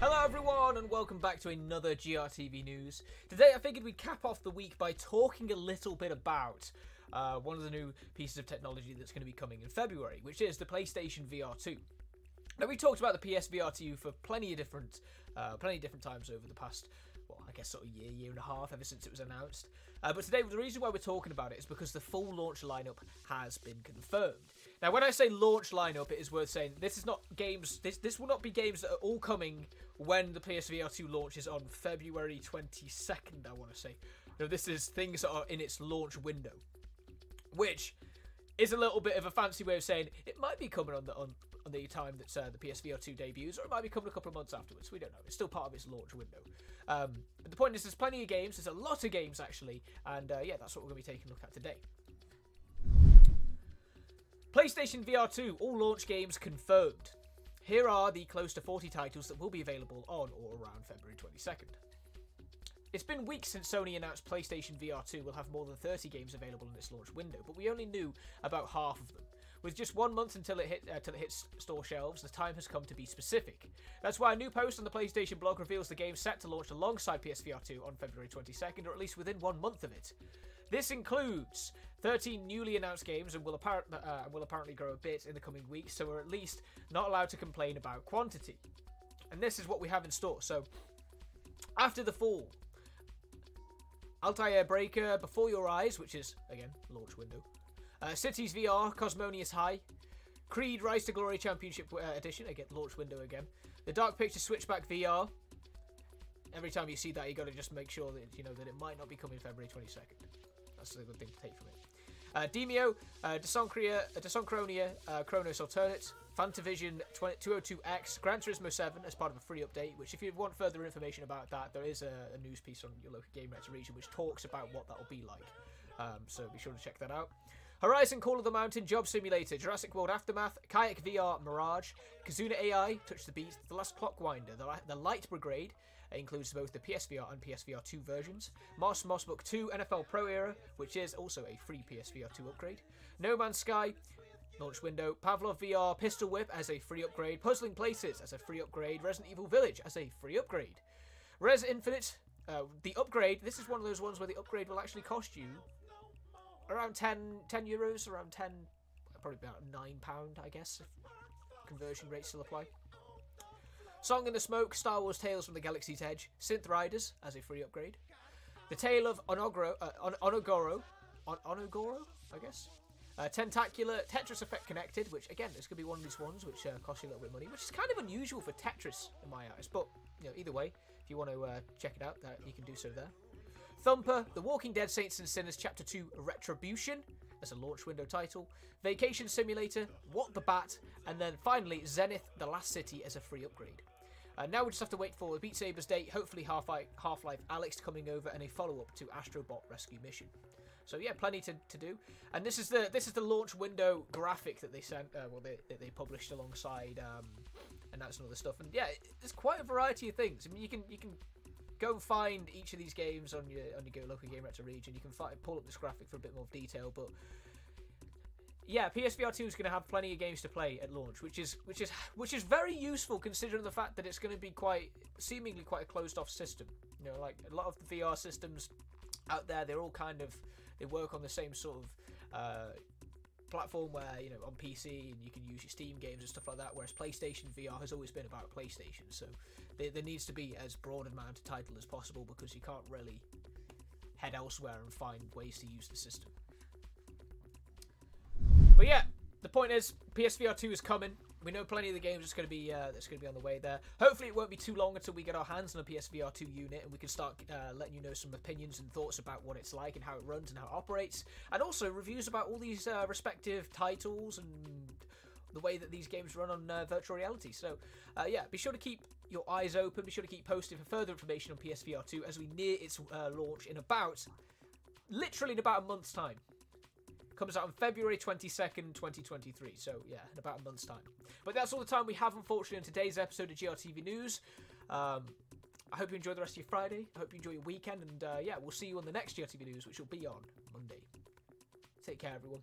Hello, everyone, and welcome back to another GRTV news. Today, I figured we'd cap off the week by talking a little bit about uh, one of the new pieces of technology that's going to be coming in February, which is the PlayStation VR 2. Now, we talked about the PSVR 2 for plenty of different, uh, plenty of different times over the past, well, I guess sort of year, year and a half, ever since it was announced. Uh, but today, the reason why we're talking about it is because the full launch lineup has been confirmed. Now, when I say launch lineup, it is worth saying this is not games. This this will not be games that are all coming when the PSVR 2 launches on February 22nd. I want to say. No, this is things that are in its launch window, which is a little bit of a fancy way of saying it might be coming on the on, on the time that uh, the PSVR 2 debuts, or it might be coming a couple of months afterwards. We don't know. It's still part of its launch window. Um, but the point is, there's plenty of games. There's a lot of games actually, and uh, yeah, that's what we're going to be taking a look at today. PlayStation VR 2, all launch games confirmed. Here are the close to 40 titles that will be available on or around February 22nd. It's been weeks since Sony announced PlayStation VR 2 will have more than 30 games available in its launch window, but we only knew about half of them. With just one month until it, hit, uh, it hits store shelves, the time has come to be specific. That's why a new post on the PlayStation blog reveals the game set to launch alongside PSVR 2 on February 22nd, or at least within one month of it. This includes 13 newly announced games and will, appar- uh, will apparently grow a bit in the coming weeks, so we're at least not allowed to complain about quantity. And this is what we have in store. So, after the fall, Altair Breaker, Before Your Eyes, which is, again, launch window. Uh, Cities VR, Cosmonious High. Creed Rise to Glory Championship uh, Edition, again, launch window again. The Dark Picture Switchback VR. Every time you see that, you got to just make sure that you know that it might not be coming February 22nd. That's a good thing to take from it. Uh, Demeo, uh, Desoncria, uh, Desoncronia, uh, Chronos Alternate, Fantavision 202X, Gran Turismo 7 as part of a free update. Which, if you want further information about that, there is a, a news piece on your local Gamereactor region which talks about what that will be like. Um, so be sure to check that out. Horizon Call of the Mountain, Job Simulator, Jurassic World Aftermath, Kayak VR Mirage, Kizuna AI, Touch the Beat, The Last Clockwinder, The, the Light Brigade, it includes both the PSVR and PSVR 2 versions, Moss Mossbook 2 NFL Pro Era, which is also a free PSVR 2 upgrade, No Man's Sky, launch window, Pavlov VR Pistol Whip as a free upgrade, Puzzling Places as a free upgrade, Resident Evil Village as a free upgrade, Rez Infinite, uh, the upgrade, this is one of those ones where the upgrade will actually cost you around 10, 10 euros, around 10, probably about nine pound, I guess, if conversion rates still apply. Song in the Smoke, Star Wars Tales from the Galaxy's Edge, Synth Riders as a free upgrade. The Tale of Onogoro, uh, On- Onogoro, On- Onogoro, I guess. Uh, Tentacular, Tetris Effect Connected, which again, this could be one of these ones which uh, cost you a little bit of money, which is kind of unusual for Tetris in my eyes. But you know, either way, if you want to uh, check it out, you can do so there. Thumper, The Walking Dead Saints and Sinners Chapter 2 Retribution. That's a launch window title. Vacation Simulator, What the Bat, and then finally Zenith The Last City as a free upgrade. Uh, now we just have to wait for Beat Saber's date, hopefully Half-Life, Half-Life Alyx coming over, and a follow-up to Astrobot Rescue Mission. So yeah, plenty to, to do. And this is the this is the launch window graphic that they sent, uh, well they, they published alongside um, announcing all this stuff. And yeah, there's quite a variety of things. I mean, you can you can go find each of these games on your on your local Gamereactor region. You can find, pull up this graphic for a bit more detail, but yeah, PSVR 2 is going to have plenty of games to play at launch, which is which is which is very useful considering the fact that it's going to be quite seemingly quite a closed off system. You know, like a lot of the VR systems out there, they're all kind of they work on the same sort of uh, platform where you know on PC and you can use your Steam games and stuff like that. Whereas PlayStation VR has always been about PlayStation, so there, there needs to be as broad amount of title as possible because you can't really head elsewhere and find ways to use the system. But yeah, the point is PSVR 2 is coming. We know plenty of the games that's going to be uh, that's going to be on the way there. Hopefully, it won't be too long until we get our hands on a PSVR 2 unit and we can start uh, letting you know some opinions and thoughts about what it's like and how it runs and how it operates, and also reviews about all these uh, respective titles and the way that these games run on uh, virtual reality. So, uh, yeah, be sure to keep your eyes open. Be sure to keep posting for further information on PSVR 2 as we near its uh, launch in about, literally in about a month's time. Comes out on February 22nd, 2023. So, yeah, in about a month's time. But that's all the time we have, unfortunately, in today's episode of GRTV News. Um, I hope you enjoy the rest of your Friday. I hope you enjoy your weekend. And uh, yeah, we'll see you on the next GRTV News, which will be on Monday. Take care, everyone.